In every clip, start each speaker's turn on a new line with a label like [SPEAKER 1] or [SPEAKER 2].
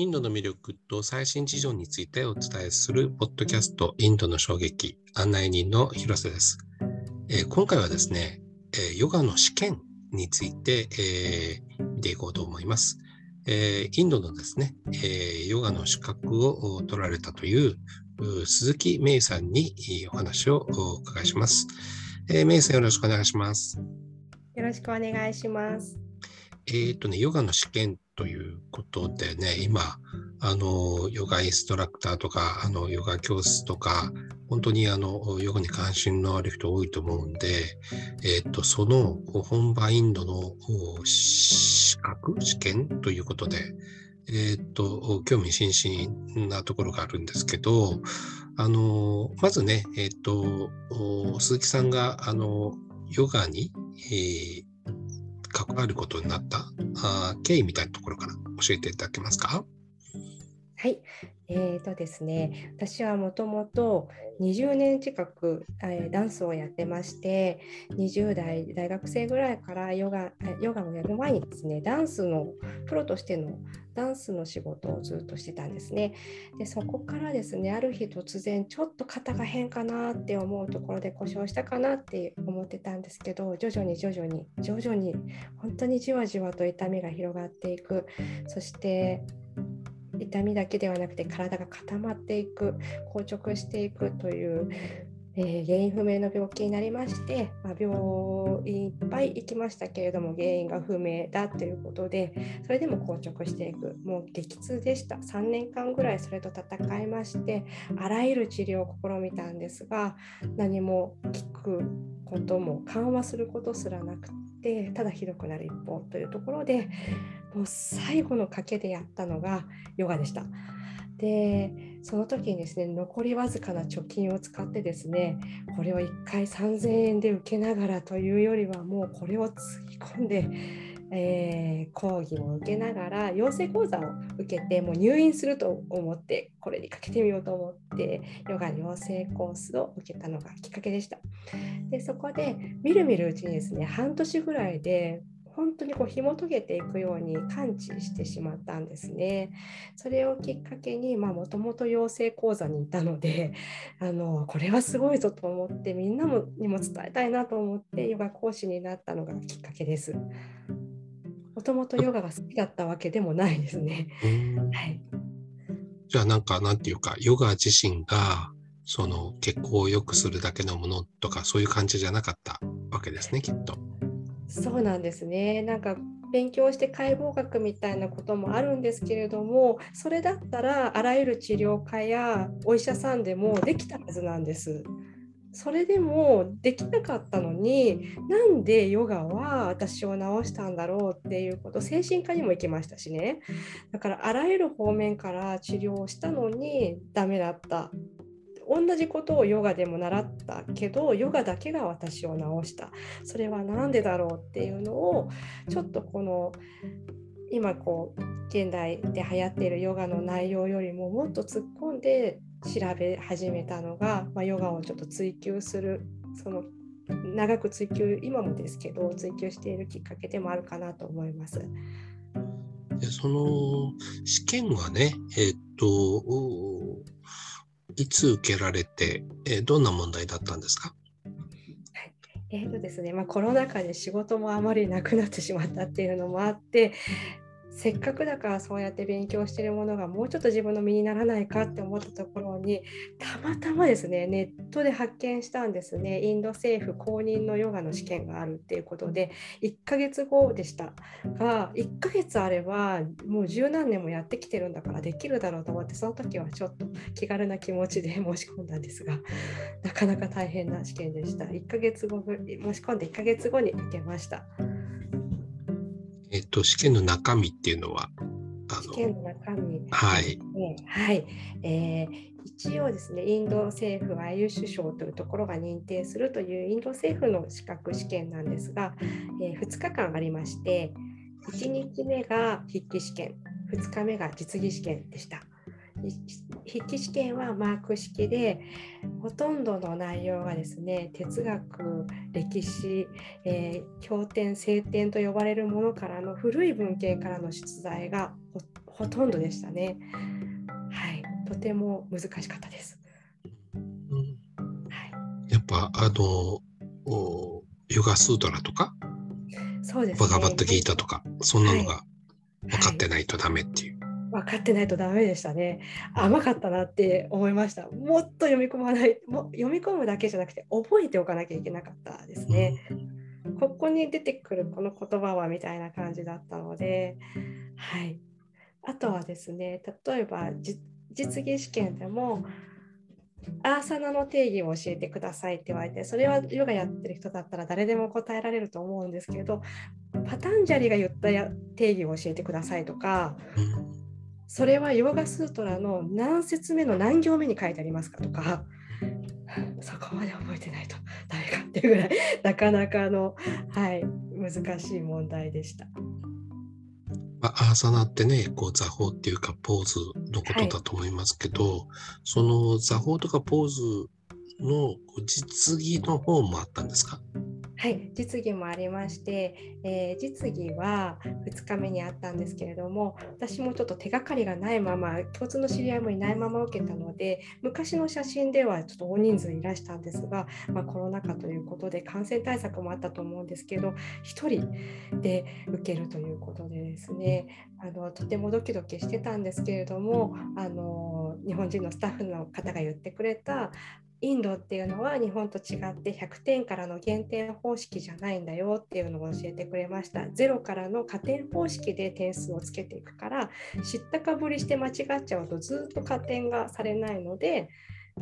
[SPEAKER 1] インドの魅力と最新事情についてお伝えするポッドキャストインドの衝撃案内人の広瀬です。えー、今回はですね、えー、ヨガの試験について、えー、見ていこうと思います。えインドのですね、えヨガの資格を取られたという鈴木芽衣さんにお話をお伺いします。えー、メイさんよろしくお願いします。
[SPEAKER 2] よろしくお願いします。
[SPEAKER 1] えっ、ー、とね、ヨガの試験ということでね、今、あの、ヨガインストラクターとか、あの、ヨガ教室とか、本当にあの、ヨガに関心のある人多いと思うんで、えっ、と、その本場インドの資格、試験ということで、えっ、と、興味津々なところがあるんですけど、あの、まずね、えっ、と、鈴木さんが、あの、ヨガに、えー、関わることになったあ経緯みたいなところから教えていただけますか？
[SPEAKER 2] はい、えーとですね、私はもともと20年近く、えー、ダンスをやってまして20代大学生ぐらいからヨガヨガをやる前にですねダンスのプロとしてのダンスの仕事をずっとしてたんですね。でそこからですねある日突然ちょっと肩が変かなって思うところで故障したかなって思ってたんですけど徐々に徐々に徐々に本当にじわじわと痛みが広がっていく。そして痛みだけではなくて体が固まっていく硬直していくという、えー、原因不明の病気になりまして、まあ、病院いっぱい行きましたけれども原因が不明だということでそれでも硬直していく。もう激痛でした。3年間ぐらいそれと戦いましてあらゆる治療を試みたんですが何も効くことも緩和することすらなくてただひどくなる一方というところでもう最後の賭けでやったのがヨガでした。でその時にですね残りわずかな貯金を使ってですねこれを1回3000円で受けながらというよりはもうこれをつぎ込んで、えー、講義も受けながら養成講座を受けてもう入院すると思ってこれにかけてみようと思ってヨガ養成コースを受けたのがきっかけでした。でそこでみるみるうちにですね半年ぐらいで本当にこう紐解けていくように感知してしまったんですね。それをきっかけにもともと養成講座にいたので あのこれはすごいぞと思ってみんなもにも伝えたいなと思ってヨガ講師になったのがきっかけです。もともとヨガが好きだったわけでもないですね。はい、
[SPEAKER 1] じゃあなんかなんていうかヨガ自身がその血行を良くするだけのものとかそういう感じじゃなかったわけですねきっと。
[SPEAKER 2] そうなんですね。なんか勉強して解剖学みたいなこともあるんですけれどもそれだったらあらゆる治療家やお医者さんでもできたはずなんです。それでもできなかったのになんでヨガは私を治したんだろうっていうこと精神科にも行きましたしねだからあらゆる方面から治療をしたのにダメだった同じことをヨガでも習ったけどヨガだけが私を治したそれは何でだろうっていうのをちょっとこの今こう現代で流行っているヨガの内容よりももっと突っ込んで調べ始めたのが、まあ、ヨガをちょっと追求するその長く追求今もですけど追求しているきっかけでもあるかなと思います。
[SPEAKER 1] その試験はね、えー、っといつ受けられて、えー、どんな問題だったんですか？
[SPEAKER 2] えーとですねまあ、コロナ禍で仕事もあまりなくなってしまったっていうのもあってせっかくだからそうやって勉強してるものがもうちょっと自分の身にならないかって思ったところにたまたまですねネットで発見したんですね。インド政府公認のヨガの試験があるっていうことで1ヶ月後でした。が1ヶ月あればもう十何年もやってきてるんだからできるだろうと思ってその時はちょっと気軽な気持ちで 申し込んだんですがなかなか大変な試験でした。1ヶ月後申し込んで1ヶ月後に受けました。
[SPEAKER 1] えっ、と、試験の中身っていうのは
[SPEAKER 2] 試験の中身、
[SPEAKER 1] はい、
[SPEAKER 2] はい、えー、一応ですね、インド政府アユシュ賞というところが認定するというインド政府の資格試験なんですが、えー、2日間ありまして、1日目が筆記試験、2日目が実技試験でした。筆記試験はマーク式でほとんどの内容がですね哲学歴史、えー、経典聖典と呼ばれるものからの古い文献からの出題がほほとんどでしたね。はい、とても難しかったです。
[SPEAKER 1] うん、はい、やっぱあのヨガスートラとか
[SPEAKER 2] そうです、
[SPEAKER 1] ね、バカバッと聞いたとかそんなのが分かってないとダメっていう。
[SPEAKER 2] はい分かってないとダメでしたね。甘かったなって思いました。もっと読み込まない、も読み込むだけじゃなくて覚えておかなきゃいけなかったですね。ここに出てくるこの言葉はみたいな感じだったので、はい。あとはですね、例えば実技試験でも、アーサナの定義を教えてくださいって言われて、それはヨガやってる人だったら誰でも答えられると思うんですけど、パタンジャリが言った定義を教えてくださいとか、それはヨガスートラの何節目の何行目に書いてありますかとか、そこまで覚えてないと。ダメかっていうぐらい、なかなかの、はい、難しい問題でした。
[SPEAKER 1] まあ、アーサナってね、こう座法っていうかポーズのことだと思いますけど、はい、その座法とかポーズの実技の方もあったんですか？
[SPEAKER 2] はい、実技もありまして、えー、実技は2日目にあったんですけれども私もちょっと手がかりがないまま共通の知り合いもいないまま受けたので昔の写真ではちょっと大人数いらしたんですが、まあ、コロナ禍ということで感染対策もあったと思うんですけど1人で受けるということでですねあのとてもドキドキしてたんですけれどもあの日本人のスタッフの方が言ってくれたインドっていうのは日本と違って100点からの減点方式じゃないんだよっていうのを教えてくれました。ゼロからの加点方式で点数をつけていくから知ったかぶりして間違っちゃうとずっと加点がされないので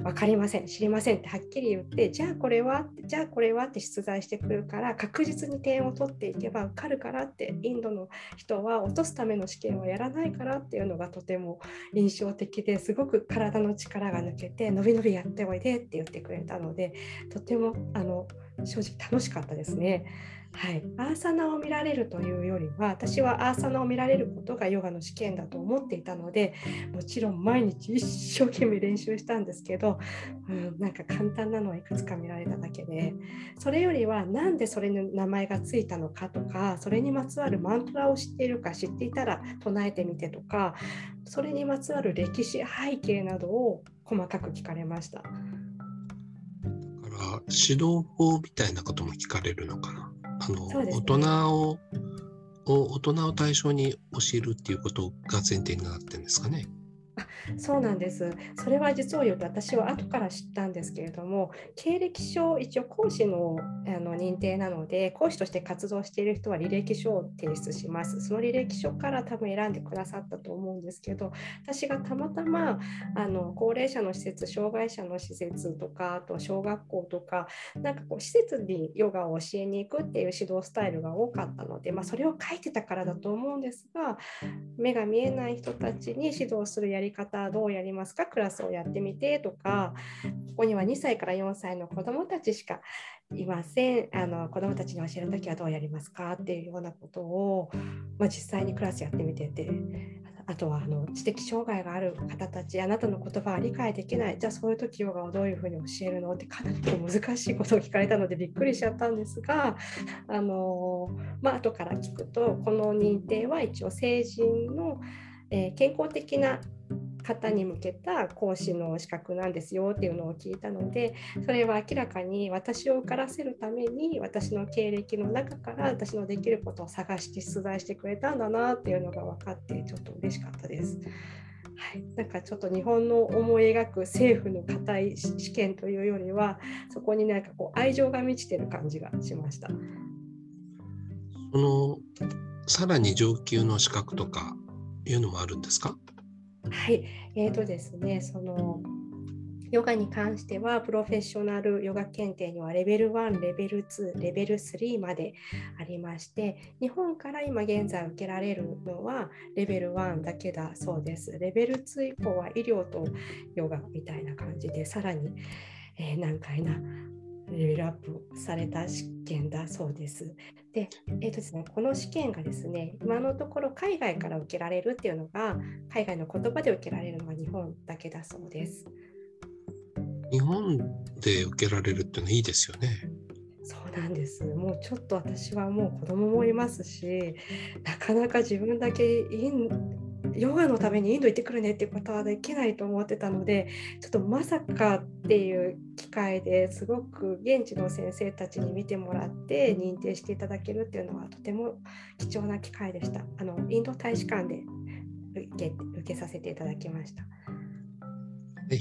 [SPEAKER 2] 分かりません知りませんってはっきり言ってじゃあこれはじゃあこれはって出題してくるから確実に点を取っていけば受かるからってインドの人は落とすための試験はやらないからっていうのがとても印象的ですごく体の力が抜けて伸び伸びやっておいでって言ってくれたのでとてもあの正直楽しかったですね。はい、アーサナを見られるというよりは私はアーサナを見られることがヨガの試験だと思っていたのでもちろん毎日一生懸命練習したんですけど、うん、なんか簡単なのはいくつか見られただけでそれよりは何でそれに名前がついたのかとかそれにまつわるマントラを知っているか知っていたら唱えてみてとかそれにまつわる歴史背景などを細かく聞かれました。だか
[SPEAKER 1] ら指導法みたいなことも聞かれるのかなあの、ね、大人を大人を対象に教えるっていうことが前提になってるんですかね。
[SPEAKER 2] そうなんです。それは実を言うと私は後から知ったんですけれども経歴書一応講師のあの認定なので講師として活動している人は履歴書を提出します。その履歴書から多分選んでくださったと思うんですけど私がたまたまあの高齢者の施設障害者の施設とかあと小学校とかなんかこう施設にヨガを教えに行くっていう指導スタイルが多かったので、まあ、それを書いてたからだと思うんですが目が見えない人たちに指導するやり方方どうやりますか？クラスをやってみてとかここには2歳から4歳の子どもたちしかいません。あの子どもたちに教えるときはどうやりますか？っていうようなことを、まあ、実際にクラスやってみててあとはあの知的障害がある方たちあなたの言葉は理解できない。じゃあそういう時ヨガをどういうふうに教えるの？ってかなり難しいことを聞かれたのでびっくりしちゃったんですがあの、まあ後から聞くとこの認定は一応成人の、えー、健康的な方に向けた講師の資格なんですよっていうのを聞いたのでそれは明らかに私を受からせるために私の経歴の中から私のできることを探して出題してくれたんだなっていうのが分かってちょっと嬉しかったです。はい、なんかちょっと日本の思い描く政府の固い試験というよりはそこになんかこう愛情が満ちてる感じがしました。
[SPEAKER 1] そのさらに上級の資格とかいうのもあるんですか？
[SPEAKER 2] はい、えーとですね、そのヨガに関しては、プロフェッショナルヨガ検定にはレベル1、レベル2、レベル3までありまして、日本から今現在受けられるのはレベル1だけだそうです。レベル2以降は医療とヨガみたいな感じで、さらに、えー、難解なレベルアップされた試験だそうです。で、えーとですね、この試験がですね、今のところ海外から受けられるっていうのが、海外の言葉で受けられるのは日本だけだそうです。
[SPEAKER 1] 日本で受けられるっていうのはいいですよね。
[SPEAKER 2] そうなんです。もうちょっと私はもう子供もいますし、なかなか自分だけインヨガのためにインド行ってくるねっていうことはできないと思ってたのでちょっとまさかっていう機会ですごく現地の先生たちに見てもらって認定していただけるっていうのはとても貴重な機会でした。あのインド大使館で受け受けさせていただきました。
[SPEAKER 1] 筆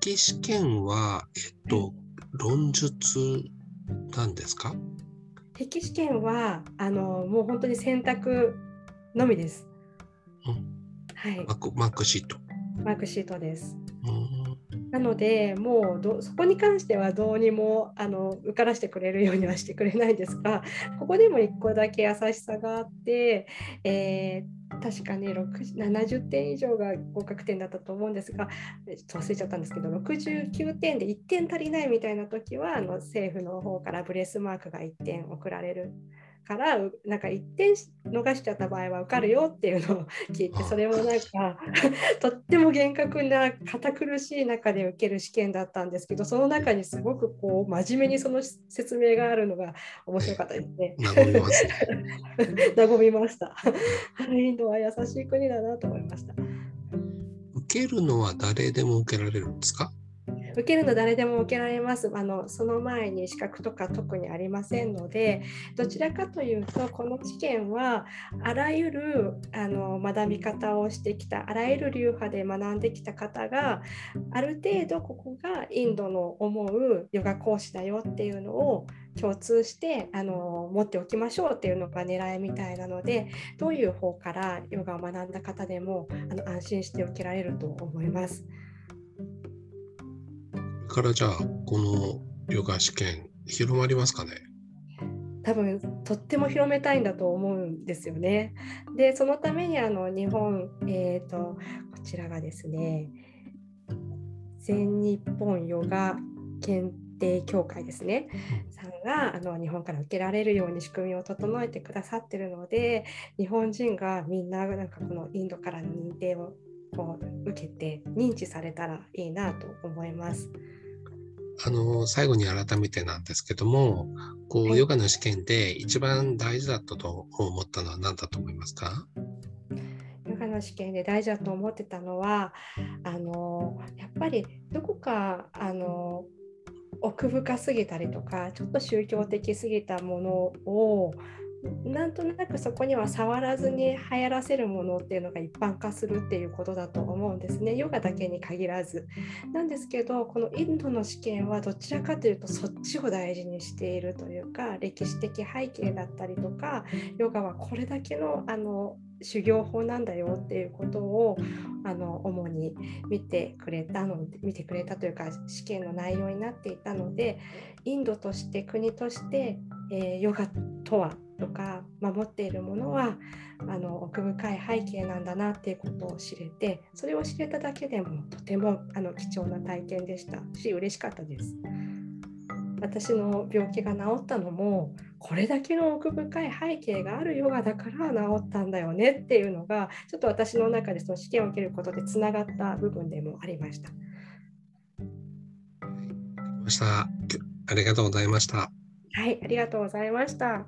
[SPEAKER 1] 記試験は、えっと、論述なんですか？
[SPEAKER 2] 筆記試験はあのもう本当に選択のみです。
[SPEAKER 1] うん、はい。マークマークシート。
[SPEAKER 2] マークシートです。なのでもうどそこに関してはどうにもあの受からしてくれるようにはしてくれないんですが ここでも1個だけ優しさがあって、えー、確かに70点以上が合格点だったと思うんですが忘れちゃったんですけど69点で1点足りないみたいな時はあの政府の方からブレスマークが1点送られるからなんか1点逃しちゃった場合は受かるよっていうのを聞いてそれもなんか とっても厳格な堅苦しい中で受ける試験だったんですけどその中にすごくこう真面目にその説明があるのが面白かったですね。和みま した。インドは優しい国だなと思いました。
[SPEAKER 1] 受けるのは誰でも受けられるんですか？
[SPEAKER 2] 受けるの誰でも受けられますあのその前に資格とか特にありませんのでどちらかというとこの試験はあらゆるあの学び方をしてきたあらゆる流派で学んできた方がある程度ここがインドの思うヨガ講師だよっていうのを共通してあの持っておきましょうっていうのが狙いみたいなのでどういう方からヨガを学んだ方でもあの安心して受けられると思います。
[SPEAKER 1] からじゃあこのヨガ試験広まりますかね？
[SPEAKER 2] 多分とっても広めたいんだと思うんですよね。でそのためにあの日本、えーと、こちらがですね全日本ヨガ検定協会ですねさんがあの日本から受けられるように仕組みを整えてくださってるので日本人がみんななんかこのインドからの認定をこう受けて認知されたらいいなと思います。
[SPEAKER 1] あの最後に改めてなんですけども、こうヨガの試験で一番大事だったと思ったのは何だと思いますか？
[SPEAKER 2] ヨガの試験で大事だと思ってたのはあのやっぱりどこかあの奥深すぎたりとかちょっと宗教的すぎたものをなんとなくそこには触らずに流行らせるものっていうのが一般化するっていうことだと思うんですね。ヨガだけに限らず。なんですけどこのインドの試験はどちらかというとそっちを大事にしているというか歴史的背景だったりとかヨガはこれだけのあの修行法なんだよっていうことをあの主に見てくれたの見てくれたというか試験の内容になっていたのでインドとして国として、えー、ヨガとはとか守っているものはあの奥深い背景なんだなっていうことを知れてそれを知れただけでもとてもあの貴重な体験でしたし嬉しかったです。私の病気が治ったのもこれだけの奥深い背景があるヨガだから治ったんだよねっていうのがちょっと私の中でその試験を受けることでつながった部分でもありました。
[SPEAKER 1] ありがとうございました。
[SPEAKER 2] はい、ありがとうございました。